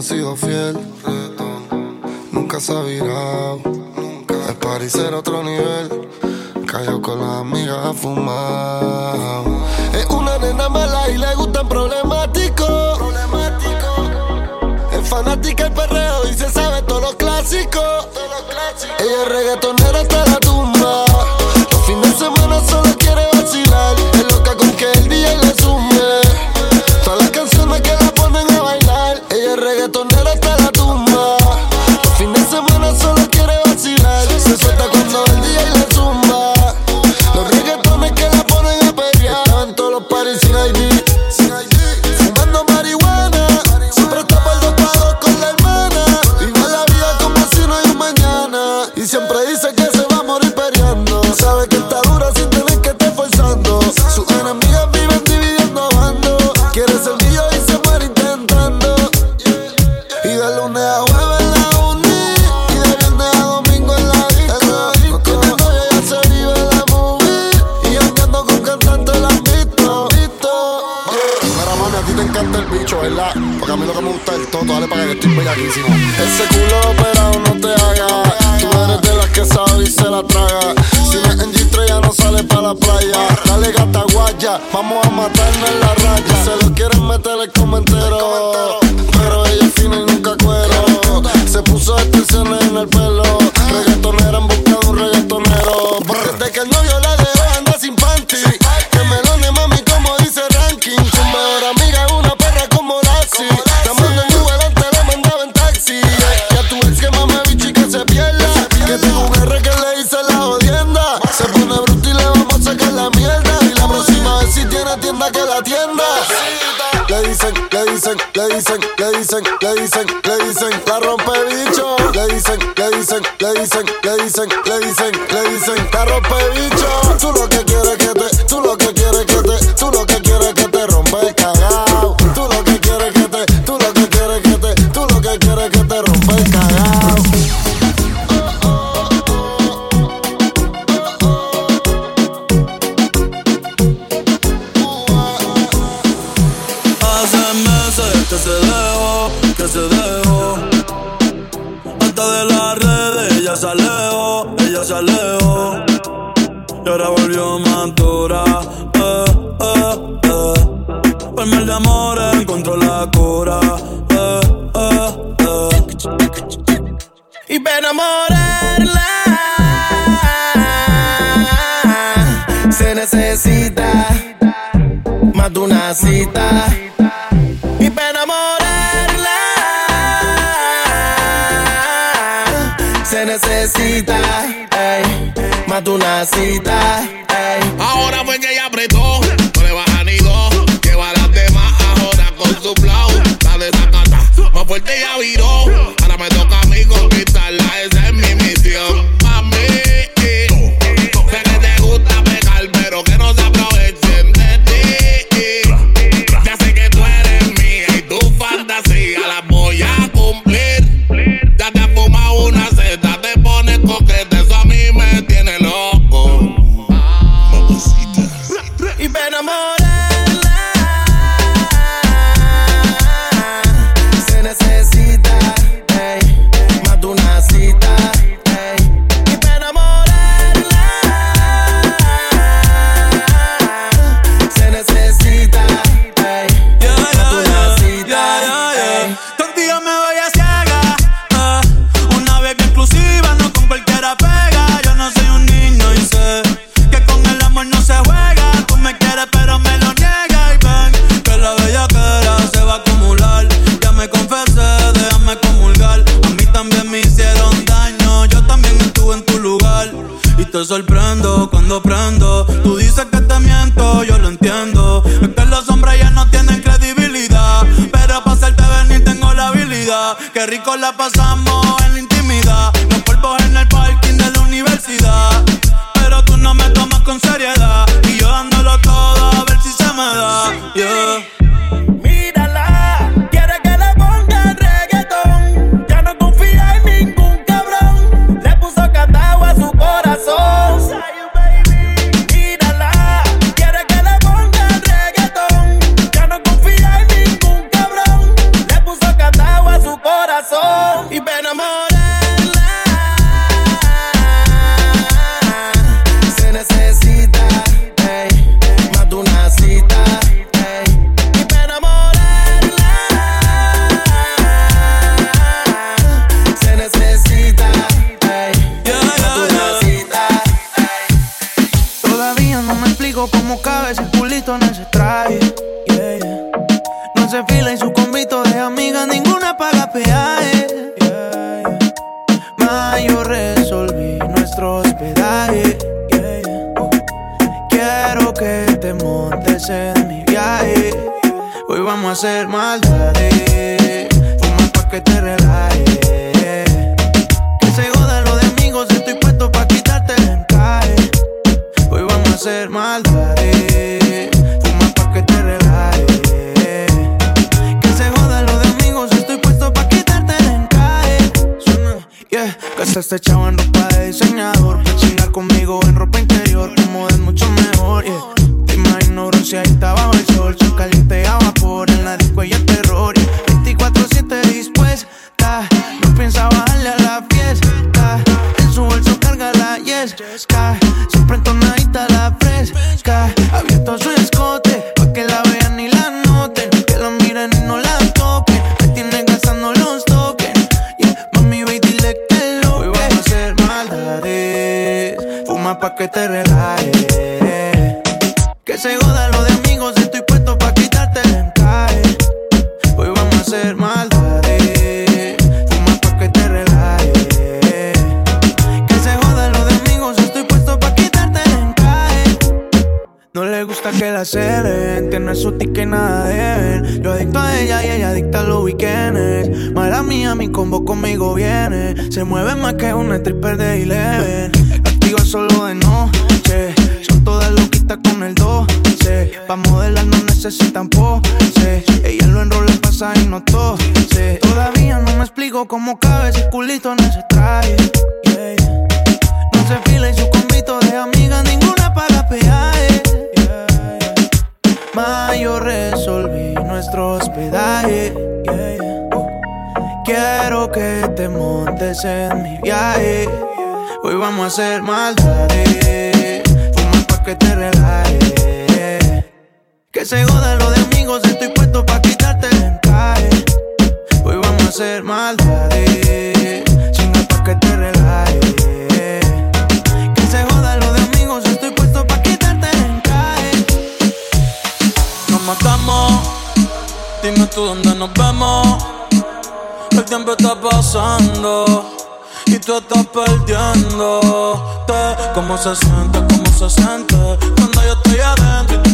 ha sido fiel, nunca se ha virado. El parecer otro nivel, cayó con las amigas a fumar. Es una nena mala y le gustan problemáticos. Es fanática el perreo y se sabe todos los clásicos. Ella es reggaetonera hasta la tumba. Los fines de semana solo que se dejó. Hasta de las redes ella se alejó, ella se alejó. Y ahora volvió mantura, eh, eh, eh. Mal de amor encontró la cura. Eh, eh, eh. Y para enamorarla se necesita más de una cita necesitas, ey, más tú necesitas, ey. Ahora fue que Qué rico la pasamos been a man. Se jodan los de amigos, estoy puesto pa' quitarte el encaje. Hoy vamos a hacer maldades. Chinga pa' que te relajes. Que se jodan los de amigos, estoy puesto pa' quitarte el encaje. Nos matamos, dime tú dónde nos vemos. El tiempo está pasando y tú estás perdiéndote. ¿Cómo se siente? ¿Cómo se siente? Cuando yo estoy adentro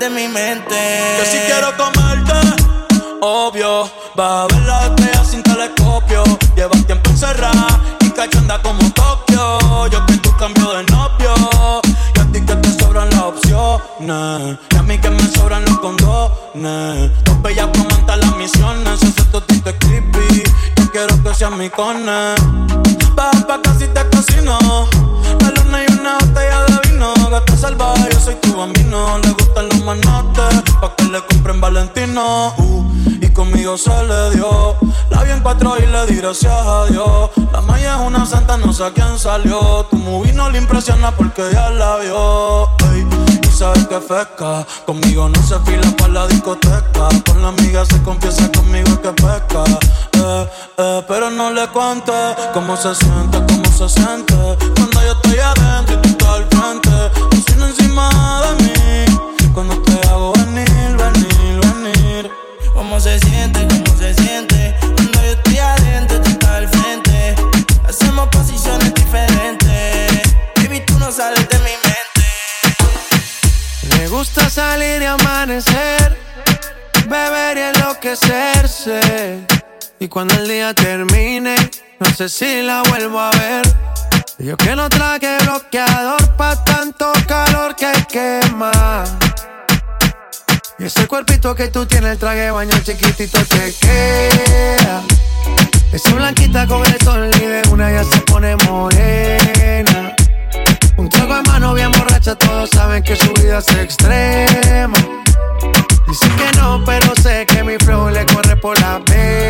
de mi mente. Que si quiero comerte, obvio. Vas a ver la estrella sin telescopio. Llevas tiempo encerrada y cachonda como Tokio. Yo que tú cambio de novio. Y a ti que te sobran las opciones. Y a mí que me sobran los condones. Dos bellas comentan las misiones. Ese es. Yo quiero que seas mi cone. Baja pa' casi te casino. La luna y una botella de vino. Gato salvaje, yo soy tu bambino. Le gustan los manotes. Pa' que le compren Valentino. Uh, y conmigo se le dio. La vi en cuatro y le di gracias a Dios. La maya es una santa, no sé a quién salió. Tu movie no le impresiona porque ya la vio. Ey, sabes que fresca. Conmigo no se fila para la discoteca. Con la amiga se confiesa conmigo que pesca. Eh, pero no le cuente cómo se siente, cómo se siente. Cuando yo estoy adentro y tú estás al frente. Haciendo encima de mí. Cuando te hago venir, venir, venir. ¿Cómo se siente? ¿Cómo se siente? Cuando yo estoy adentro, tú estás al frente. Hacemos posiciones diferentes. Baby, tú no sales de mi mente. Le gusta salir y amanecer, beber y enloquecerse. Y cuando el día termine, no sé si la vuelvo a ver. Yo que no traje bloqueador pa' tanto calor que quema. Y ese cuerpito que tú tienes, el traje de baño chiquitito te queda. Esa blanquita con el sol y de una ya se pone morena. Un trago de mano bien borracha, todos saben que su vida es extrema. Dicen que no, pero sé que mi flow le corre por la pena.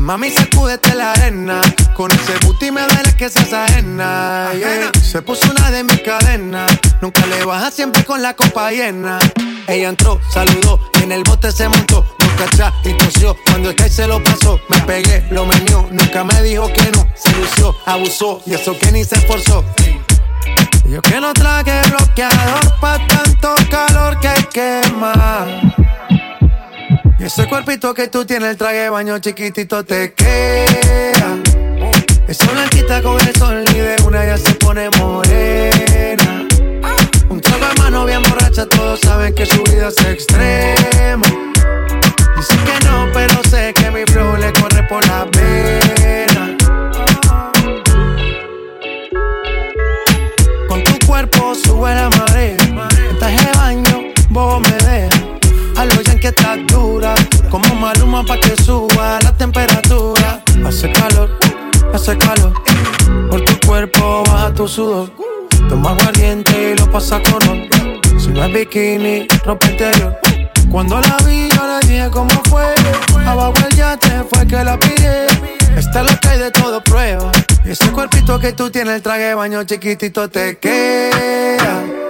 Mami, sacúdete la arena. Con ese booty me duele que se ajena. Se puso una de mis cadenas. Nunca le baja siempre con la copa llena. Ella entró, saludó y en el bote se montó. Nunca cachá y tosió. Cuando el que se lo pasó, me pegué, lo menió. Nunca me dijo que no. Se lució, abusó y eso que ni se esforzó. Yo que no traje bloqueador pa' tanto calor que quema. Y ese cuerpito que tú tienes, el traje de baño chiquitito te queda. Esa blanquita con el sol y de una ya se pone morena. Un trago de mano bien borracha, todos saben que su vida es extrema. Dicen que no, pero sé que mi flow le corre por la pena. Con tu cuerpo sube la marea. Estás de baño, vos me. A lo que estás dura. Como maluma pa' que suba la temperatura. Hace calor, hace calor. Por tu cuerpo baja tu sudor. Toma aguardiente y lo pasa con Si no es bikini, ropa interior. Cuando la vi, yo le dije cómo fue. Abajo el yate fue que la. Está lo que hay de todo prueba. Ese cuerpito que tú tienes, el traje baño chiquitito te queda.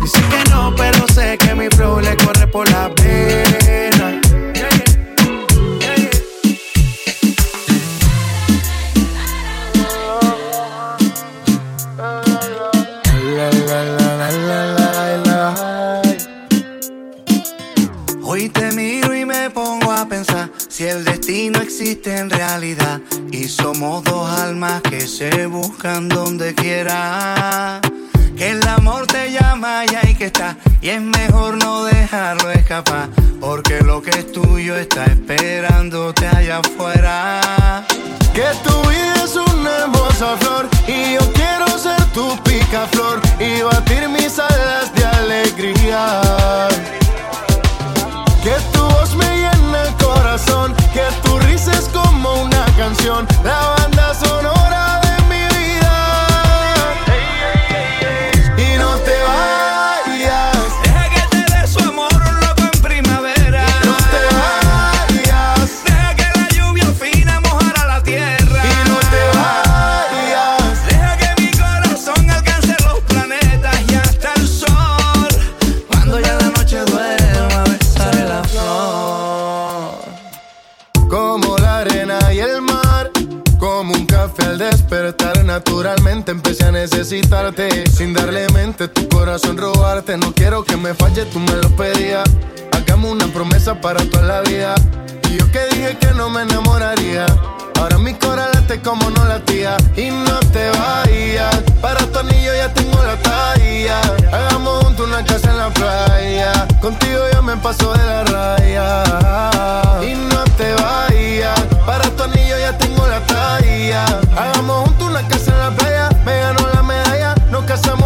Dice que no, pero sé que mi flow le corre por la pena. Hoy te miro y me pongo a pensar si el destino existe en realidad y somos dos almas que se buscan donde quiera que el amor te llama y hay que estar. Y es mejor no dejarlo escapar. Porque lo que es tuyo está esperándote allá afuera. Que tu vida es una hermosa flor. Y yo quiero ser tu picaflor. Y batir mis alas de alegría. Que tu voz me llena el corazón. Que tu risa es como una canción. La banda sonora naturalmente empecé a necesitarte. Sin darle mente, tu corazón robarte. No quiero que me falle, tú me lo pedías. Hagamos una promesa para toda la vida. Y yo que dije que no me enamoraría. Ahora mi corazón late como no latía. Y no te vayas. Para tu anillo ya tengo la talla. Hagamos juntos una casa en la playa. Contigo ya me paso de la raya. Y no te vayas. Para tu anillo ya tengo la talla. Hagamos juntos una casa en la playa. Me ganó la medalla. Nos casamos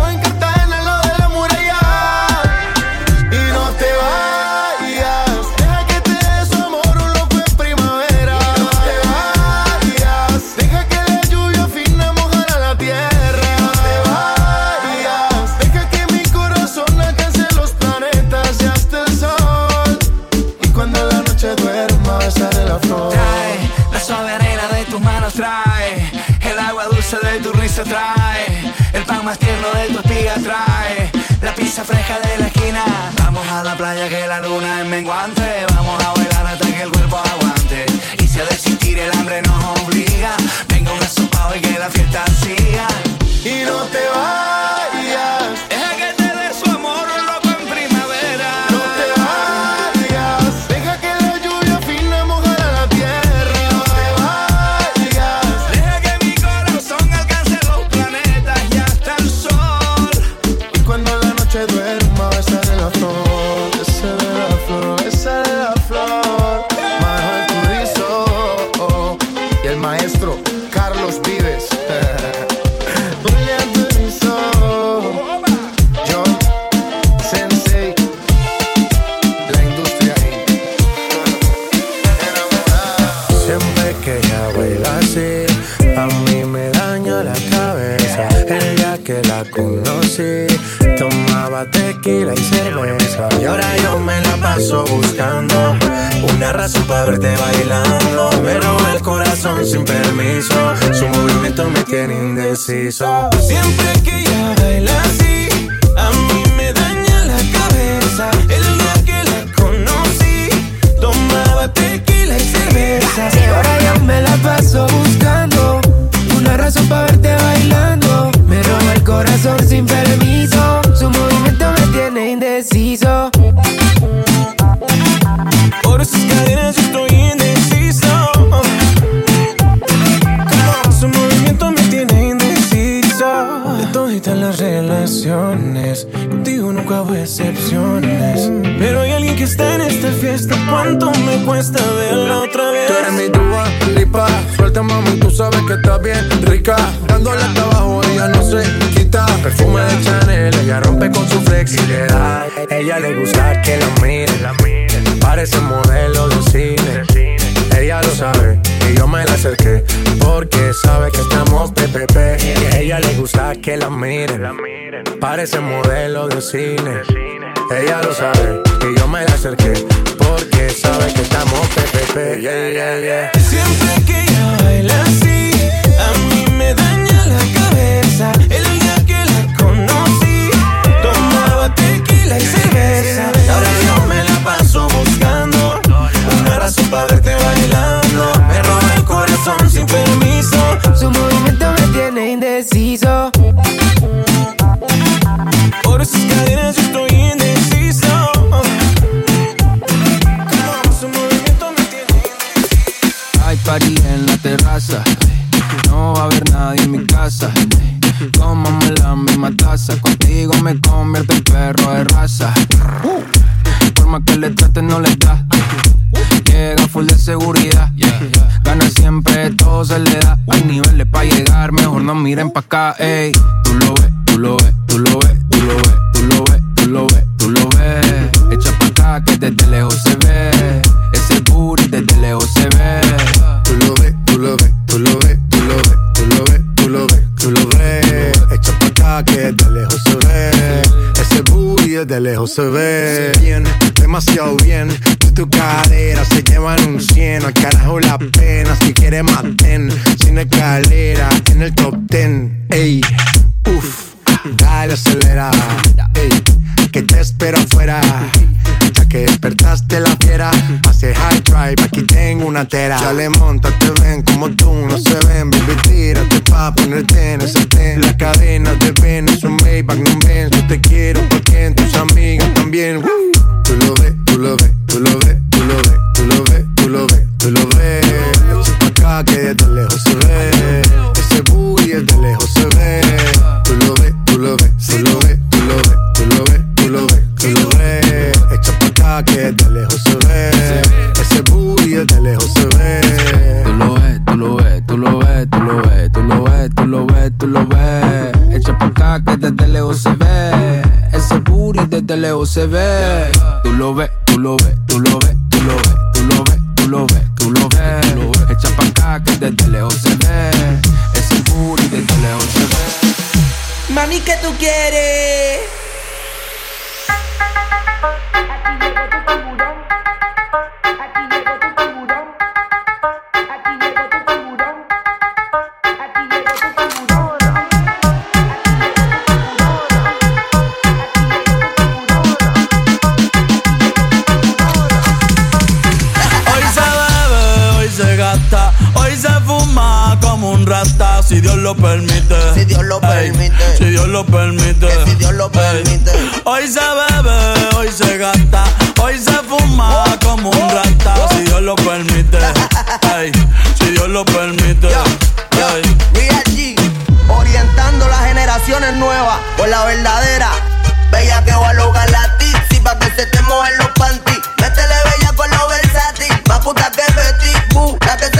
trae el pan más tierno de tu espiga, trae la pizza fresca de la esquina. Vamos a la playa que la luna es menguante, vamos a bailar hasta que el cuerpo aguante. Y si a desistir el hambre nos obliga, venga un asopado y que la fiesta siga. Y no te vayas. Y yo me la acerqué porque sabe que estamos PPP. Yeah, yeah, yeah. Por más que le trate, no le da. Llega full de seguridad. Gana siempre, todo se le da. Hay niveles para llegar, mejor no miren pa' acá. Ey, lo ves, tú lo ves, tú lo ves, tú lo ves, tú lo ves, tú lo ves, tú lo ves. Echa pa' acá que desde lejos se ve. Se ve. Bien, demasiado bien. De tu cadera se llevan un cien. Al carajo la pena. Si quieres maten. Sin escalera en el top ten. Ey, uff. Dale acelera. Ey, que te espero afuera. Que despertaste la fiera, pase high drive, aquí tengo una tera. Ya le monta, te ven como tú, no se ven, baby, tírate pa' ponerte en ese ten. La cadena de ven, es un Maybach, no ven, yo te quiero porque en tus amigas también. Tú lo ves, tú lo ves, tú lo ves, tú lo ves, tú lo ves, tú lo ves, tú lo ves. Echa pa' acá que desde lejos se ve, ese booty desde lejos se ve. Tú lo ves, tú lo ves, tú lo ves, pa' que desde lejos se ve, ese booty desde lejos se ve. Tú lo ves, tú lo ves, tú lo ves, tú lo ves, tú lo ves, tú lo ves, tú lo ves. Echa pa' acá que desde lejos se ve. Ese booty desde lejos se ve. Tú lo ves, tú lo ves, tú lo ves, tú lo ves, tú lo ves, tú lo ves, tú lo ves. Echa pa' acá que desde lejos se ve. Ese booty desde lejos se ve. Mami, ¿qué tú quieres? Hatinya itu tembudang, hatinya itu tembudang. Lo permite. Si Dios lo permite. si Dios lo permite. Que si Dios lo permite. Hoy se bebe, hoy se gasta, hoy se fuma como un rata, si Dios lo permite. Si Dios lo permite. Ey. Real G, orientando las generaciones nuevas por la verdadera. Bella que va a lograr la tipsy pa' que se te mojen los panties. Métele bella con los versátil, más puta que Betty Boo. La que se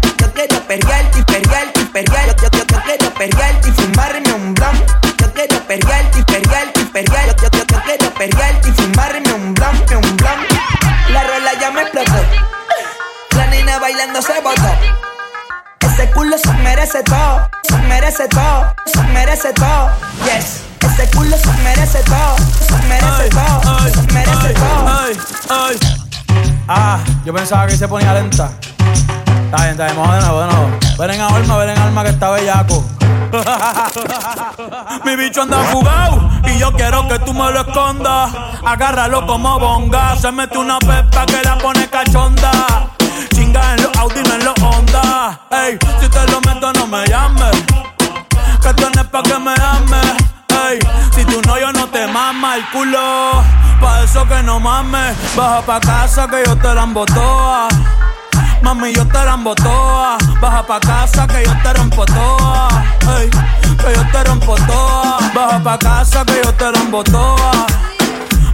Yo perrearte y perrearte y perrearte. Yo, yo, yo, quiero perrearte y fumarme un. Yo quiero perrearte y perrearte y perrearte. Yo, yo, yo, quiero y fumarme un un. La rola ya me explotó. La nena bailando se botó. Ese culo se merece todo, se merece todo, se merece todo. Yes. Ese culo se merece todo, se merece todo, se merece todo. Ay, ay. Ah, yo pensaba que se ponía lenta. Está bien, está bien, de nuevo. Ven en alma, ven en alma que está bellaco. Mi bicho anda jugado y yo quiero que tú me lo escondas. Agárralo como bonga. Se mete una pepa que la pone cachonda. Chinga en los Audi, no en los Honda. Ey, si te lo meto, no me llames. Que tienes pa' que me ames. Ey, si tu yo no te mama el culo, pa' eso que no mames. Baja pa' casa que yo te la embotoa. Mami, yo te la toa. Baja pa' casa que yo te rompo toa. Que yo te rompo toa. Baja pa' casa que yo te rompo toa.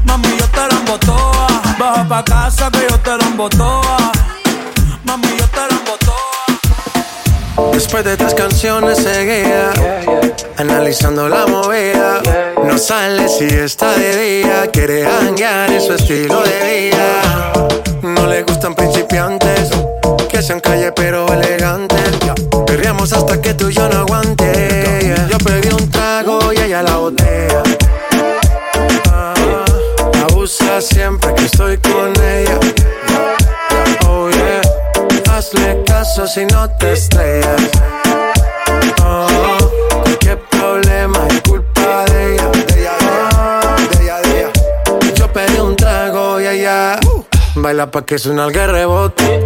Mami, yo te la toa. Baja pa' casa que yo te rompo toa. Mami, yo te la toa. Después de tres canciones seguía analizando la movida. No sale si está de día, quiere hanguear en su estilo de vida. No le gustan principiantes, que sean calle pero elegantes. Perriamos hasta que tú y yo no aguante. Yo pedí un trago y ella la botella. Ah, abusa siempre que estoy con ella. Oh yeah, hazle caso si no te estrellas. Oh, qué problema es culpa de ella. Yo pedí un trago y ella baila pa' que suena el rebote.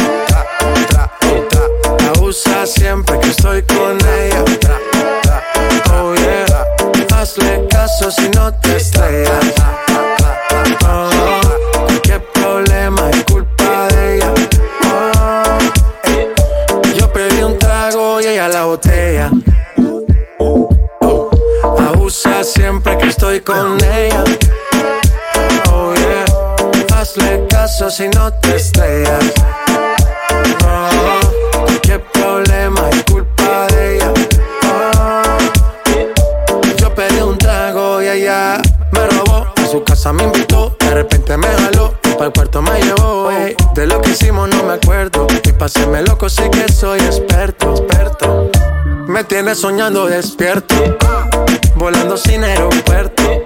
La usa siempre que estoy con ella. Oh yeah, hazle caso si no te estrellas. Oh, qué problema es culpa de ella. Oh, yo pedí un trago y ella la botella. Abusa siempre que estoy con ella. Oh yeah, hazle caso si no te estrellas. Oh, casa me invitó, de repente me jaló. Y para el cuarto me llevó. De lo que hicimos no me acuerdo. Y pa' hacerme loco sí que soy experto, experto. Me tienes soñando despierto, volando sin aeropuerto.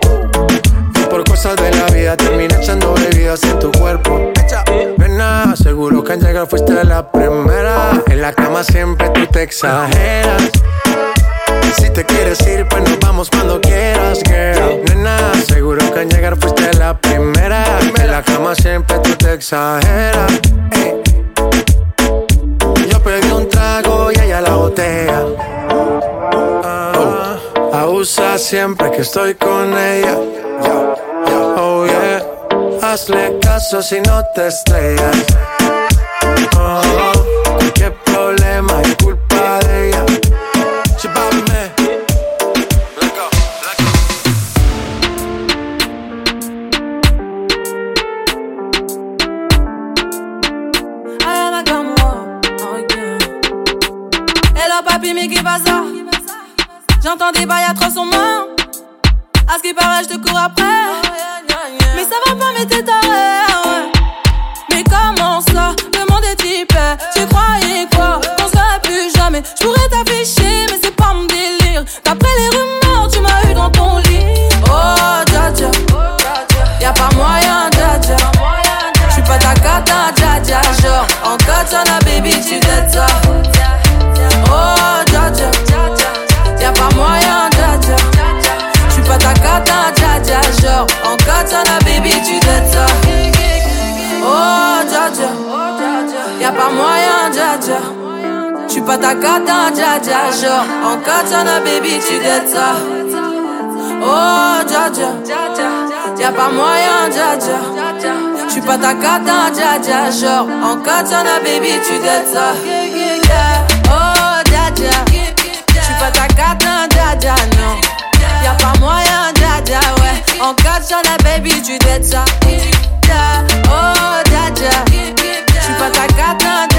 Y por cosas de la vida terminé echando bebidas en tu cuerpo. Nena, seguro que al llegar fuiste la primera. En la cama siempre tú te exageras. Si te quieres ir, pues nos vamos cuando quieras, girl. Nena, seguro que al llegar fuiste la primera. En la cama siempre tú te exageras. Yo pedí un trago y ella la botella. Ah, abusa siempre que estoy con ella. Oh yeah, hazle caso si no te estrellas. Oh, Hello papi, mais qui va ça? J'entends des bails à 300 mains. À ce qui paraît, je te cours après. Mais ça va pas, mais t'es taré. ouais. Mais comment ça? Le monde est hyper. Tu croyais quoi? Qu'on serait plus jamais. Je pourrais Ta en dja dja En baby tu dettes ça. Oh dja dja. Y'a pas moyen dja dja. J'suis pas ta baby tu dettes ça. Oh dja dja. Pas ta dja dja non. Y'a pas moyen dja dja ouais. En katana baby tu dettes ça. Oh dja dja. Pas ta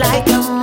like a.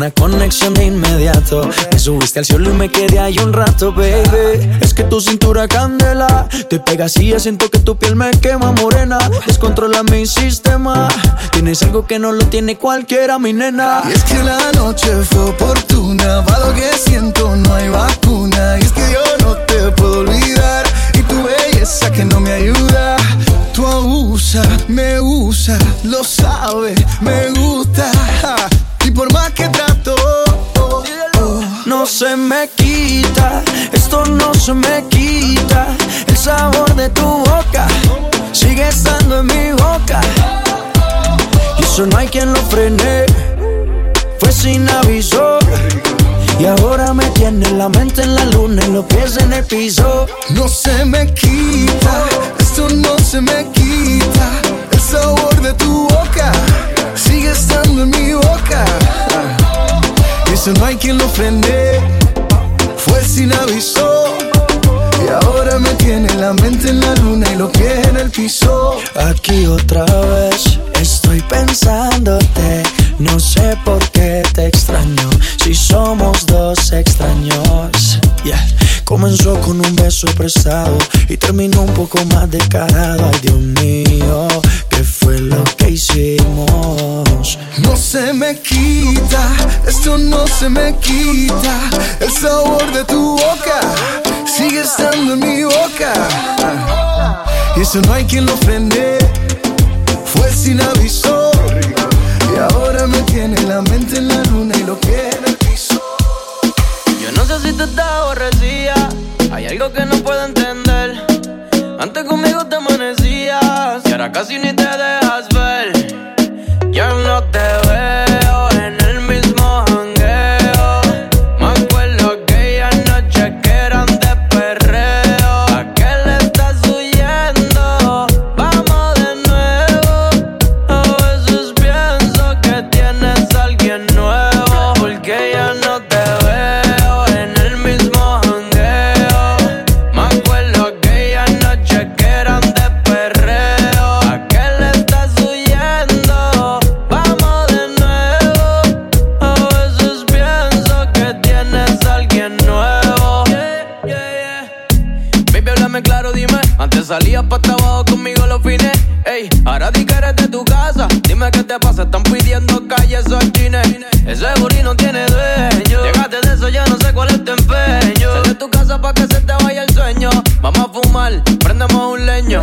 una conexión de inmediato. Me subiste al cielo y me quedé ahí un rato, baby. Es que tu cintura candela, te pegas y ya siento que tu piel me quema morena. Descontrola mi sistema. Tienes algo que no lo tiene cualquiera, mi nena. Y es que la noche fue oportuna, va lo que siento, no hay vacuna. Y es que yo no te puedo olvidar y tu belleza que no me ayuda. Tú abusa, me usa, lo sabe, me gusta. Ja. Y por más que no se me quita, esto no se me quita. El sabor de tu boca sigue estando en mi boca. Y eso no hay quien lo frene, fue sin aviso. Y ahora me tiene la mente en la luna y los pies en el piso. No se me quita, esto no se me quita. El sabor de tu boca sigue estando en mi boca. Eso no hay quien lo frene. Fue sin aviso. Y ahora me tiene la mente en la luna y los pies en el piso. Aquí otra vez estoy pensándote. No sé por qué te extraño. Si somos dos extraños. Yeah. Comenzó con un beso prestado y terminó un poco más descarado. Ay, Dios mío, ¿qué fue lo que hicimos? No se me quita, esto no se me quita. El sabor de tu boca sigue estando en mi boca. Y eso no hay quien lo frene. Fue sin aviso. Y ahora me tiene la mente en la luna y lo que sé si te estás aborrecida. Hay algo que no puedo entender. Antes conmigo te amanecías y ahora casi ni te dejas Dime qué te pasa, están pidiendo calles o chines. Ese booty no tiene dueño. Llegaste de eso, ya no sé cuál es tu empeño. Sal de tu casa pa' que se te vaya el sueño. Vamos a fumar, prendemos un leño.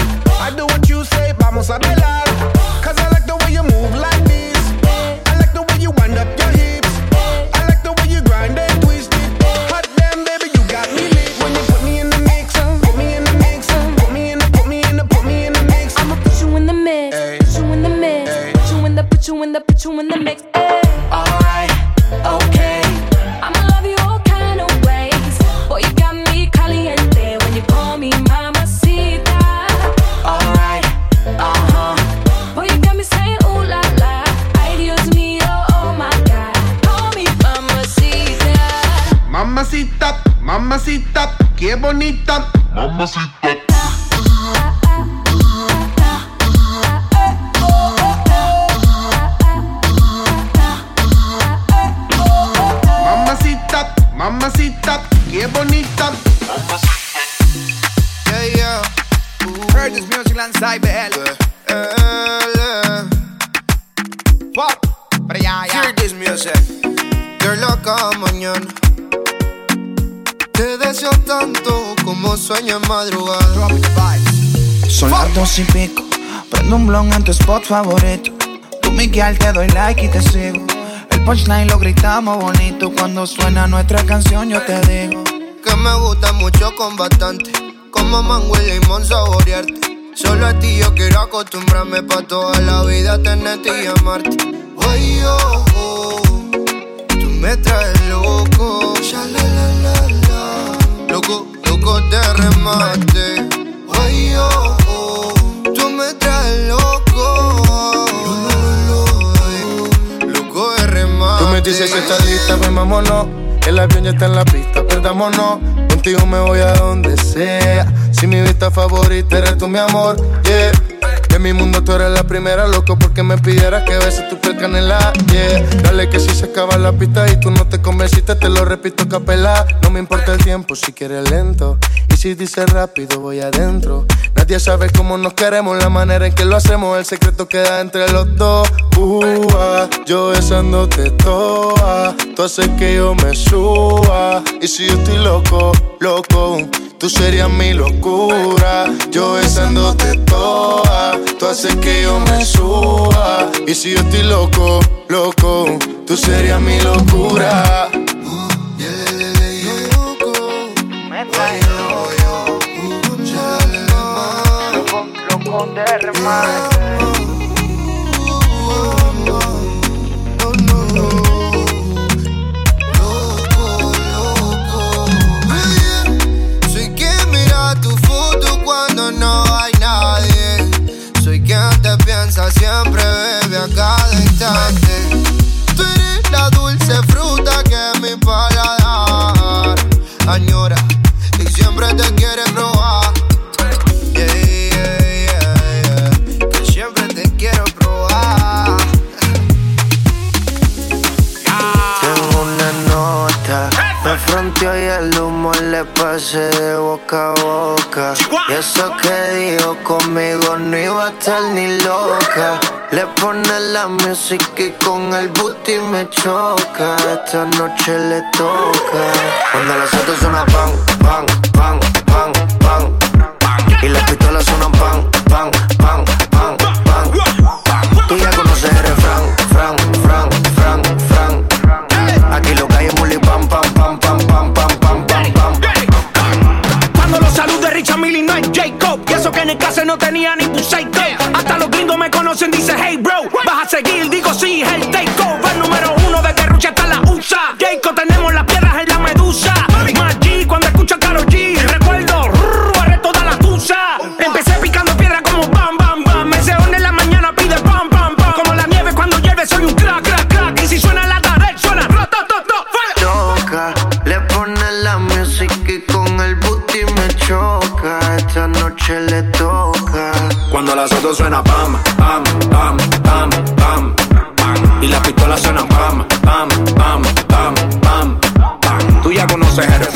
A bailar. Must madrugada. Son las dos y pico. Prendo un blon en tu spot favorito. Tú, Miguel, te doy like y te sigo. El punchline lo gritamos bonito. Cuando suena nuestra canción, yo te digo. Que me gusta mucho con bastante. Como mango y limón saborearte. Solo a ti yo quiero acostumbrarme pa' toda la vida tenerte y amarte. Oh, oh, tú me traes loco. Loco de remate. Ay, oh, oh, tú me traes loco. Loco de remate. Tú me dices si estás lista, pues vámonos. El avión ya está en la pista, perdámonos. Contigo me voy a donde sea. Si mi vista favorita eres tú, mi amor, yeah. En mi mundo tú eres la primera, loco, porque me pidieras que beses tu piel canela, yeah. Dale que si se acaba la pista y tú no te convenciste, te lo repito capela. No me importa el tiempo si quieres lento. Si dices rápido, voy adentro. Nadie sabe cómo nos queremos, la manera en que lo hacemos, el secreto queda entre los dos. Uh, ah, yo besándote toa, tú haces que yo me suba. Y si yo estoy loco, loco, tú serías mi locura. Yo besándote toa, tú haces que yo me suba. Y si yo estoy loco, loco, tú serías mi locura. Quien te piensa siempre, bebe a cada instante. Tú eres la dulce fruta que mi paladar añora y el humo le pasé de boca a boca. Y eso que dijo conmigo no iba a estar ni loca. Le pone la música y con el booty me choca. Esta noche le toca. Cuando las autos suenan pan, pan, pan, pan, pan. Y las pistolas suenan pan, pan, pan. El caso no tenía ni buceito. Hasta los gringos me conocen, dice hey bro. Vas a seguir, digo sí, el takeover. Número uno de Guerrucha hasta la USA. Jacob, Autos suena pam, pam, pam, pam, pam. Y las pistolas suenan pam, pam, pam, pam, pam, pam. Tú ya conoces el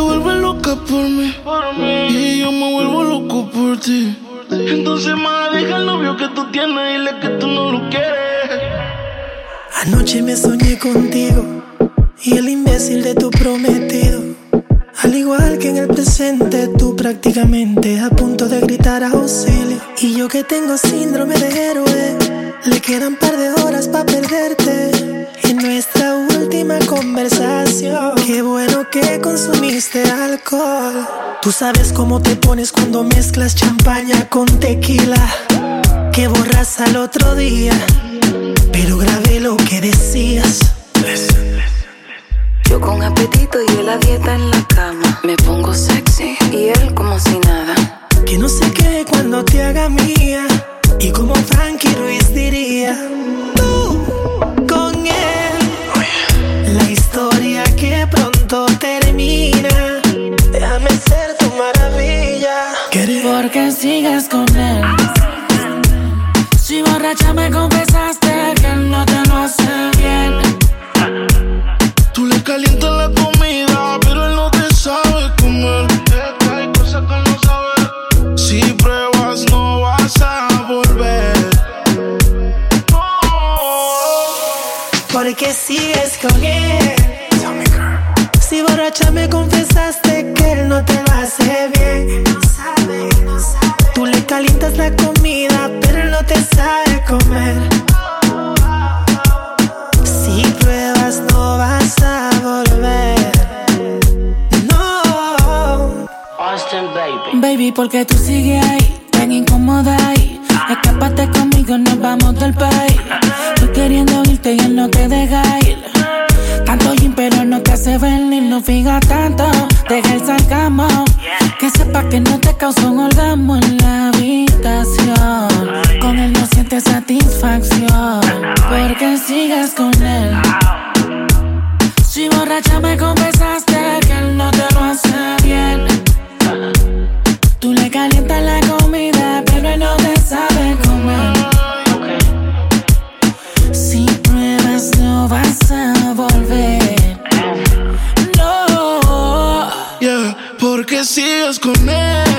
vuelves loca por mí, y yo me vuelvo loco por ti, entonces más deja el novio que tú tienes y dile que tú no lo quieres. Anoche me soñé contigo y el imbécil de tu prometido. Al igual que en el presente, tú prácticamente a punto de gritar auxilio. Y yo que tengo síndrome de héroe, le quedan par de horas para perderte. En nuestra última conversación, qué bueno que consumiste alcohol. Tú sabes cómo te pones cuando mezclas champaña con tequila. Que borras al otro día, pero grabé lo que decías. Yo con apetito y él a dieta en la cama. Me pongo sexy y él como si nada. Que no se quede cuando te haga mía. Y como Frankie Ruiz diría, La historia que pronto termina. Déjame ser tu maravilla. Porque sigues con él. Si borracha me confesaste que él no te lo hace bien. Tú le calientas la comida, pero él no te sabe comer. Hay cosas que él no sabe. Si pruebas, no vas a volver. Porque sigues con él. Borracha me confesaste que él no te lo hace bien. Tú le calientas la comida, pero él no te sabe comer. Si pruebas, no vas a volver. No. Austin, baby. Baby, porque tú sigues ahí, tan incómoda ahí. Escápate conmigo, nos vamos del país. Tú queriendo irte y él no te deja ir. No te hace venir, no fija tanto. Deja el sarcasmo. Que sepa que no te causa un orgasmo en la habitación. Con él no sientes satisfacción. Porque sigues con él. Si borracha me confesaste que él no te lo hace bien. Tú le calientas la comida, pero él no te sabe comer. Si pruebas, no vas a volver. Porque sigues con él.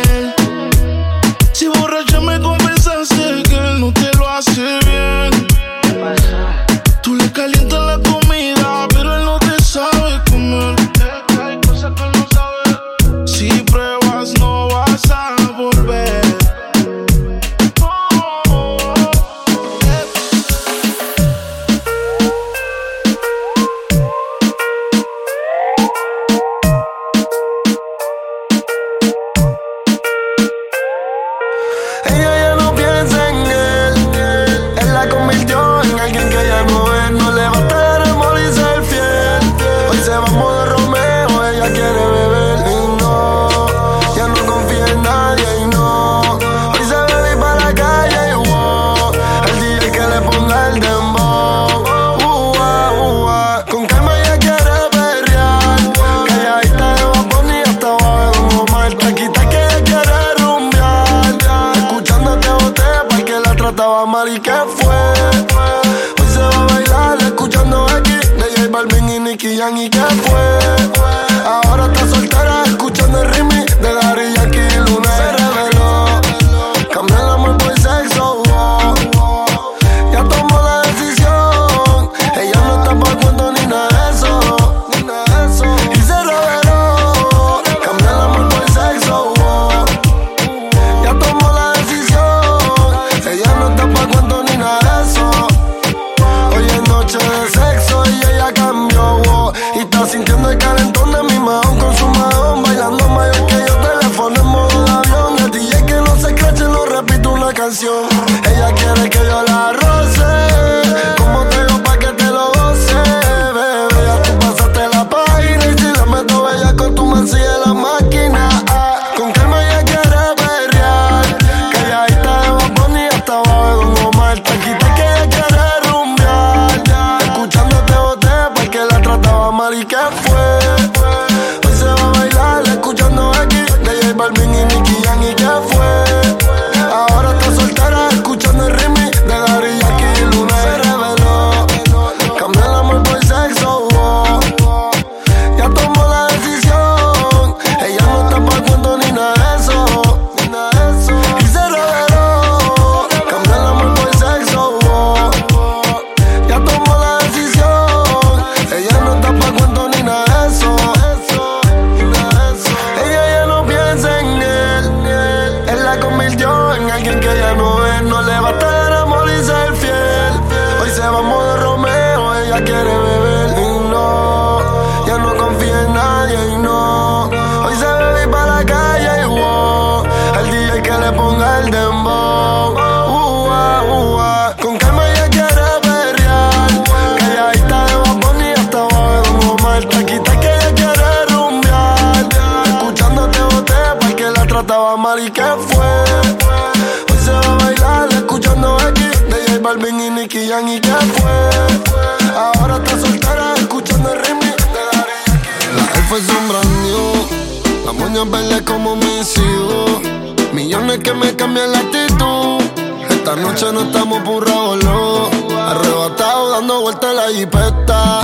Jipeta.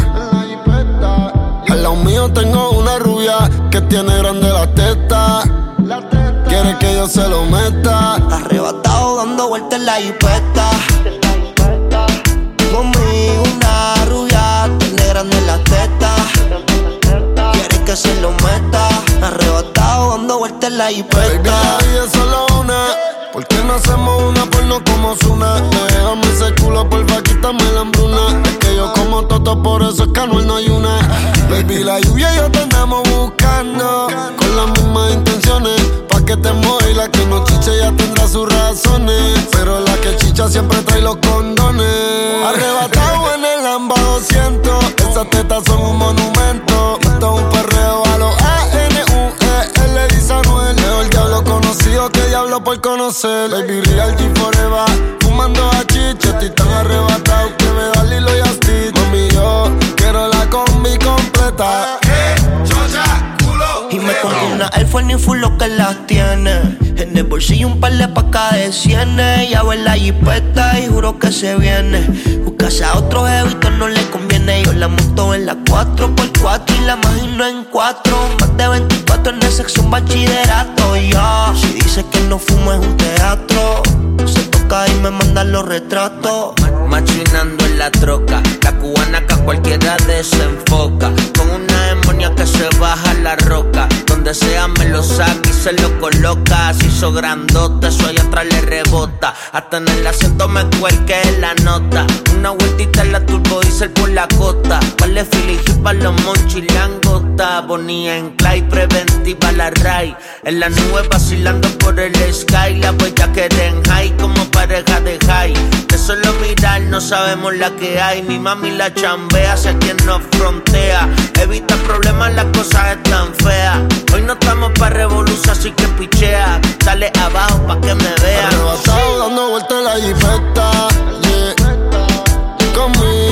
Al lado mío tengo una rubia que tiene grande la teta. Quiere que yo se lo meta. Arrebatado dando vueltas en la jipeta. Conmigo una rubia, tiene grande la teta. Quiere que se lo meta. Arrebatado dando vueltas en la Baby, jipeta. la vida es solo una. ¿Por qué no hacemos una porno como Zuna? No chiche ya tendrá sus razones. Pero la que chicha siempre trae los condones. Arrebatado en el Lamba 200. Esas tetas son un monumento. Esto es un perreo a los A-N-U-E. L dice Anuel. Mejor diablo conocido que diablo por conocer. Baby Real G Forever. Fumando a chiche. Estoy tan arrebatado que me da Lilo y Stitch. Mami, yo quiero la combi completa. Y me compré una Air Force ni full lo que las tiene. En el bolsillo un par de pacas de cienes. Ya en la jipeta y juro que se viene. Buscarse a otro jevito no le conviene. Yo la monto en la 4x4 y la imagino en 4. Más de 24 en el sexo un bachillerato. Ya, si dice que no fumo es un teatro. Se toca y me mandan los retratos. Machinando en la troca, la cubana que a cualquiera desenfoca. Con una demonia que se baja la roca. Donde sea me lo saca y se lo coloca. Se hizo grandote, eso allá atrás le rebota. Hasta en el asiento me cuelque la nota. Una vueltita en la turbo diesel por la costa. Vale Philly para los monchis langota. Bonía en clay, preventiva la ray. En la nube vacilando por el sky. La huella que en high como pareja de high. De solo mirar no sabemos la que hay. Mi mami la chambea hacia quien nos frontea. Evita problemas, las cosas están feas. Hoy no estamos para revolución, así que pichea. Dale abajo pa' que me vea. Arrebatado dando vueltas la jipeta. Yeah. Conmigo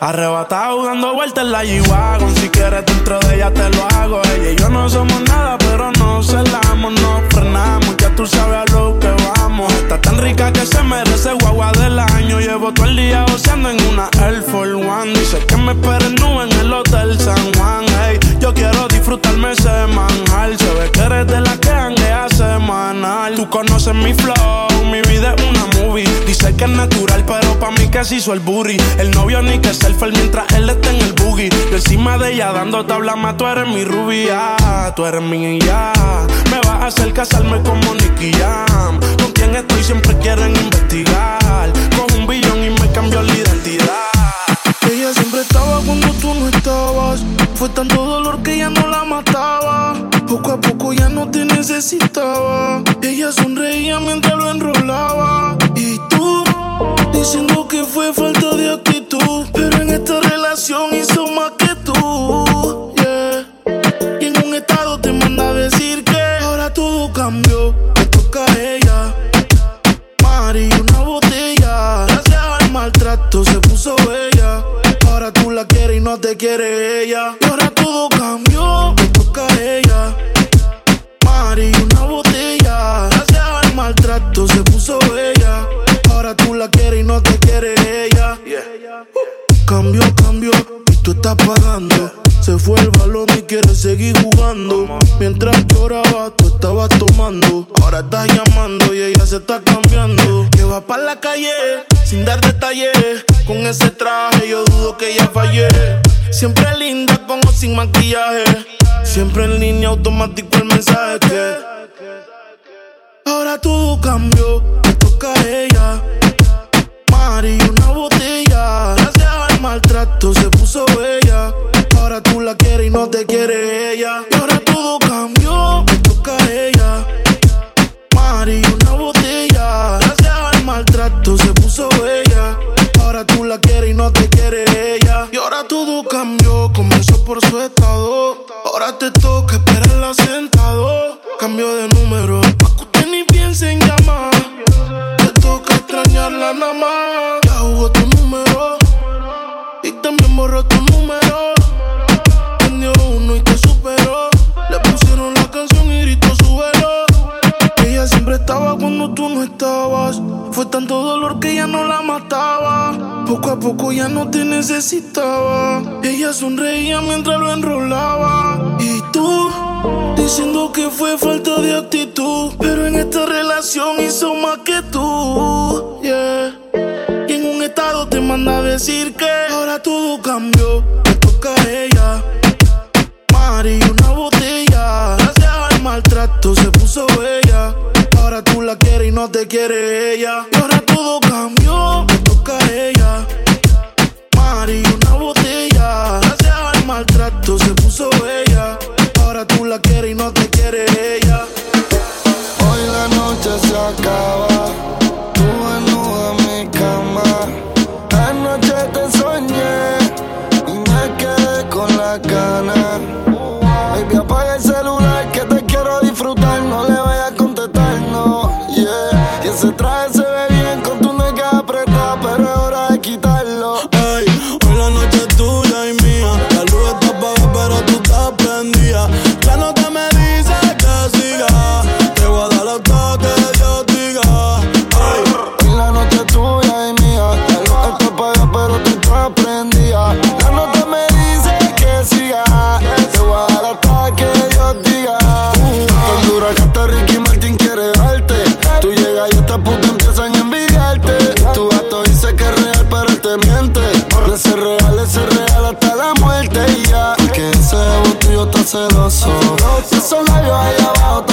Arrebatado dando vueltas en la G-Wagon. Si quieres dentro de ella te lo hago. Ella y yo no somos nada pero no celamos No frenamos, ya tú sabes a lo que vamos. Está tan rica que se merece guagua del año. Llevo todo el día goceando en una Air Force One. Dice que me esperen nube en el Hotel San Juan. Hey, yo quiero disfrutarme ese manjar. Se ve que eres de la que hanguea semanal. Tú conoces mi flow, mi vida es una movie. Dice que es natural pero pa' mí se hizo el booty El novio ni que selfie mientras él está en el boogie Yo encima de ella dando tabla más Tú eres mi rubia, tú eres mi ya Me vas a hacer casarme como Nicky Jam Con quien estoy siempre quieren investigar Con un billón y me cambió la identidad ella siempre estaba cuando tú no estabas. Fue tanto dolor que ya no la mataba. Poco a poco ya no te necesitaba. Ella sonreía mientras lo enrolaba. Y tú, diciendo que fue falta de actitud. Pero en esta relación hizo más que tú. Yeah. Y en un estado te manda a decir que ahora todo cambió. Me toca a ella. Mari, una botella. Gracias al maltrato se puso bella. Ahora tú la quieres y no te quiere ella. Y ahora todo cambió, me toca a ella. Mari, una botella. Gracias al maltrato se puso bella. Tú la quieres y no te quiere ella. Cambio, cambio, y tú estás pagando. Se fue el balón y quiere seguir jugando. Mientras lloraba, tú estabas tomando. Ahora estás llamando y ella se está cambiando. Que va para la calle sin dar detalles. Con ese traje yo dudo que ella fallé. Siempre linda con o sin maquillaje. Siempre en línea automático el mensaje. Ahora todo cambió, me toca a ella. Mari, una botella. Gracias al maltrato se puso bella. Ahora tú la quieres y no te quiere ella. Y ahora todo cambió, me toca a ella. Mari, una botella. Gracias al maltrato se puso bella. Ahora tú la quieres y no te quiere ella. Y ahora todo cambió, comenzó por su estado. Ahora te toca esperarla sentado. Cambio de número, pa' que usted ni piense en llamar. Te toca extrañarla nada más. Tu número y también borró tu número. Prendió uno y te superó. Le pusieron la canción y gritó su velo. Ella siempre estaba cuando tú no estabas. Fue tanto dolor que ya no la mataba. Poco a poco ya no te necesitaba. Ella sonreía mientras lo enrolaba. Y tú, diciendo que fue falta de actitud. Pero en esta relación hizo más que tú. Yeah. Manda a decir que ahora todo cambió. Me toca a ella. Mari, una botella. Gracias al maltrato se puso bella. Ahora tú la quieres y no te quiere ella. Y ahora todo cambió, me toca a ella. Mari, una botella. Gracias al maltrato se puso bella. Ahora tú la quieres y no te quiere ella. Celoso. Y esos labios ahí abajo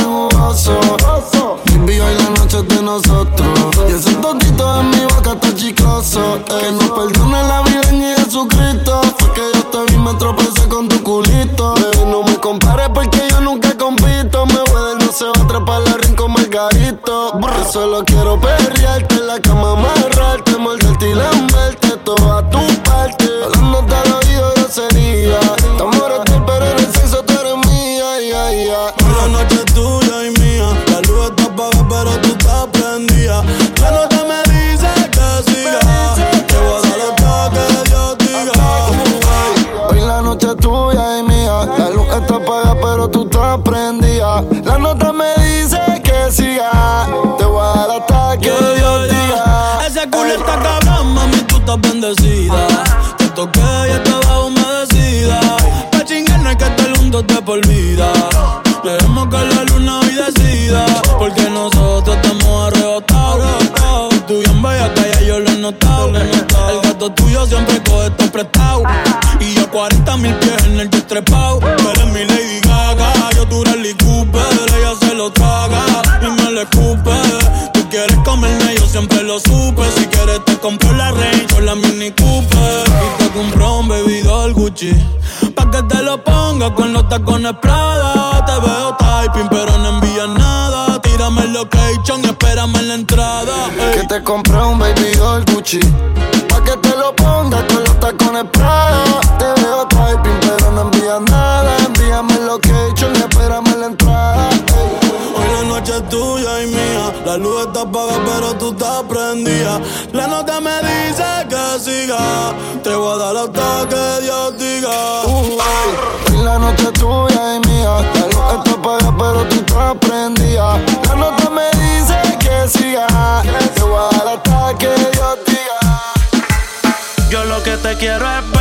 con tacones quiero es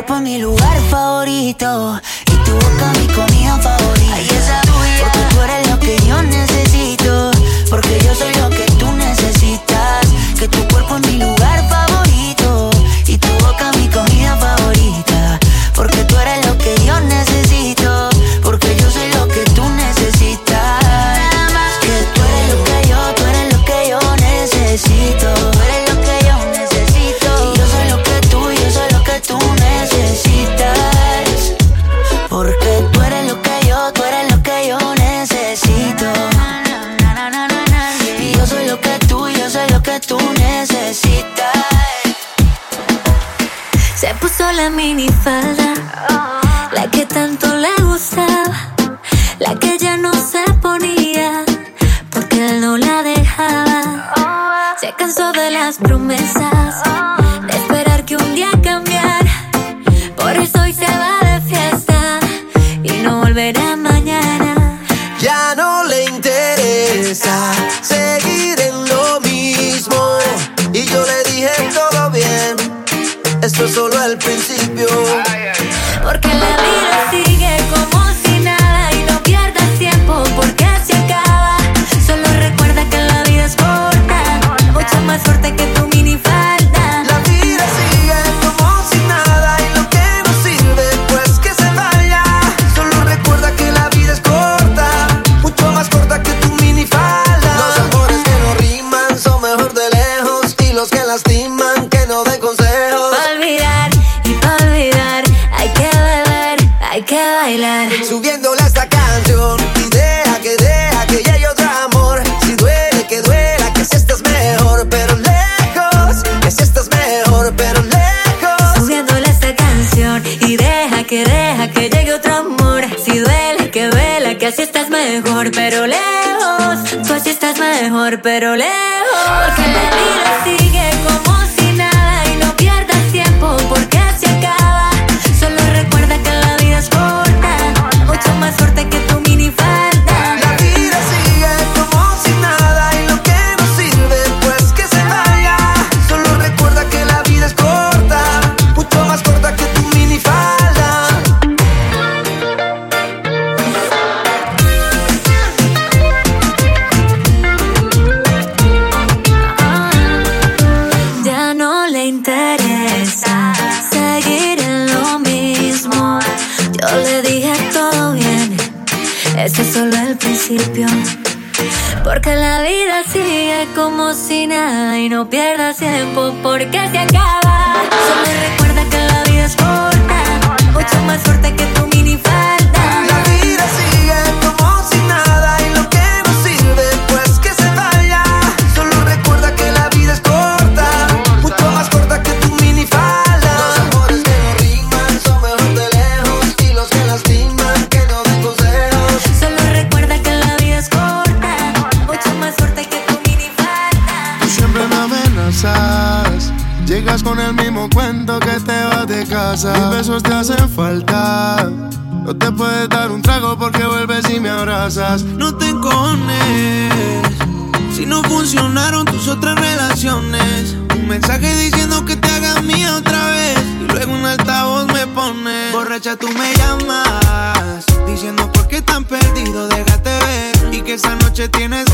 cuerpo a mí la que tanto le gustaba, la que ya no se ponía, porque él no la dejaba. Se cansó de las promesas, de esperar que un día cambiara, por eso hoy se va de fiesta y no volverá mañana. Ya no le interesa seguir en lo mismo, y yo le dije todo bien. Esto es solo el principio tú me llamas, diciendo por qué tan perdido, déjate ver. Y que esa noche tienes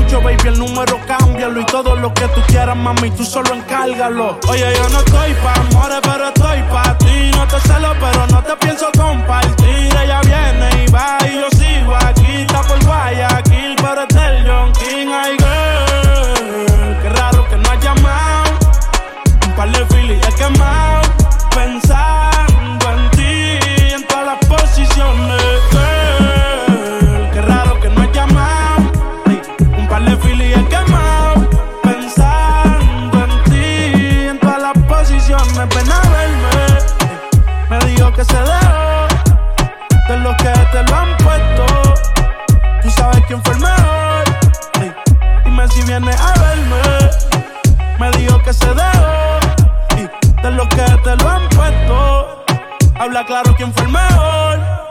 mucho, baby, el número cámbialo. Y todo lo que tú quieras, mami, tú solo encárgalo. Oye, yo no estoy pa' amores, pero estoy pa' ti. No te celo, pero no te pienso compartir. Ella viene y va y yo sigo aquí. Está por Guayaquil, pero es del John King. Ay, está claro quién fue el mejor.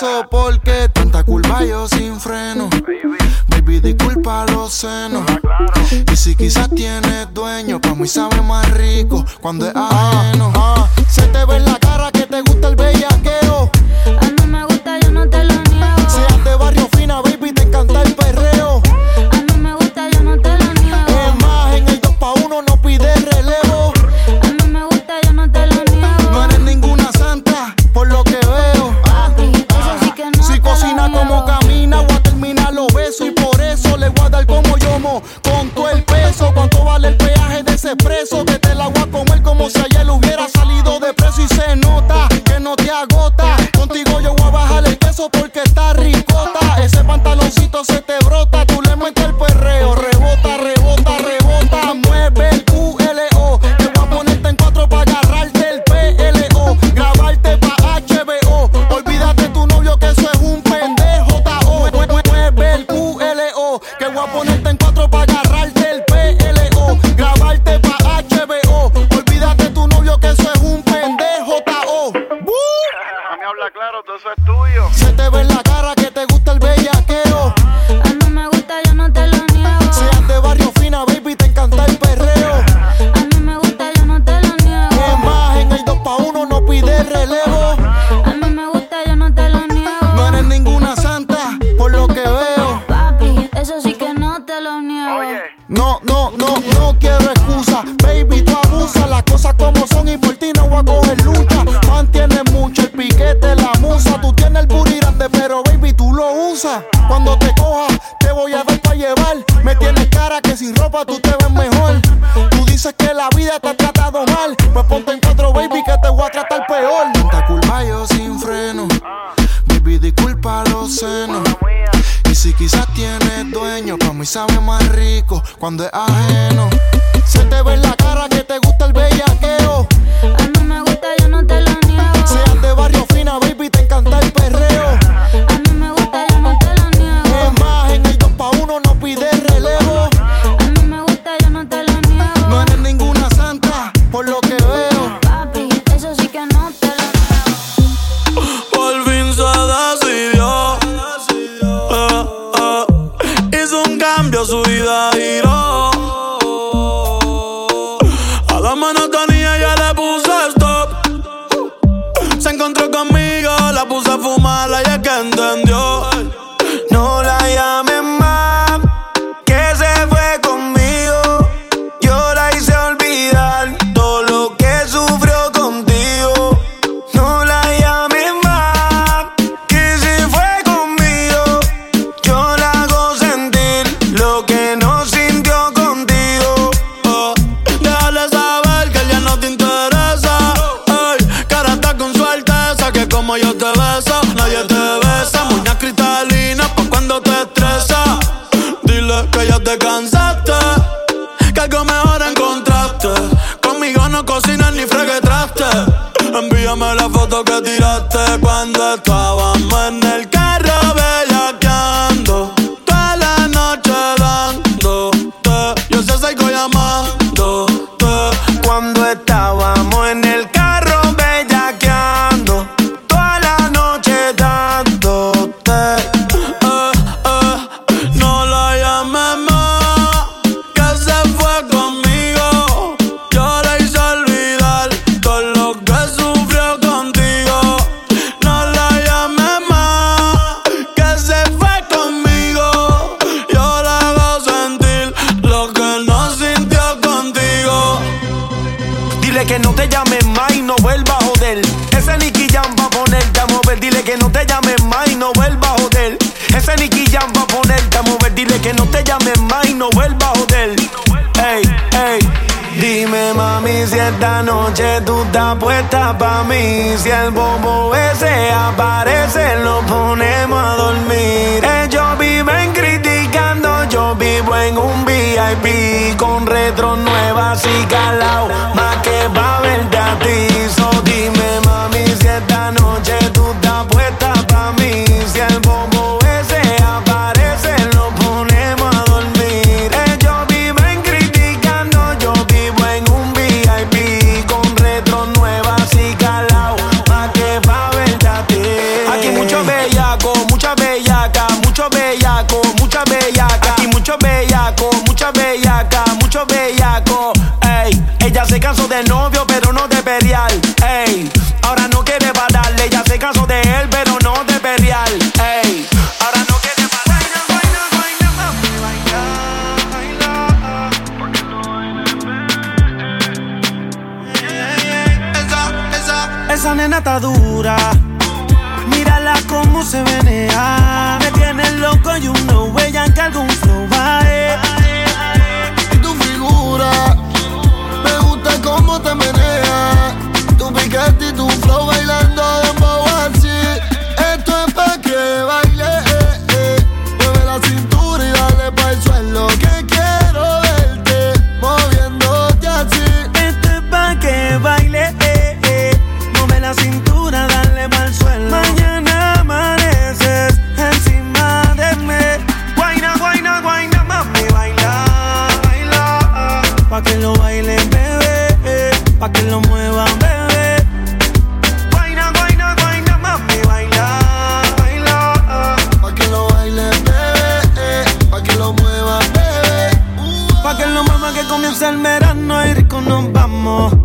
paso porque tanta culpa yo sin freno. Baby, disculpa los senos. Y si quizás tienes dueño, pues pa' mí sabe más rico cuando es ajeno. Yo sé, soy Koyama.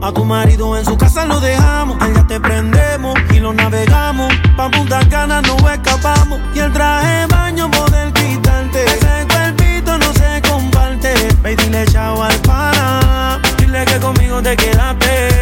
A tu marido en su casa lo dejamos. Allá te prendemos y lo navegamos. Pa' Punta Cana no escapamos. Y el traje baño poder quitarte. Ese cuerpito no se comparte. Ve dile chao al pana. Dile que conmigo te quedaste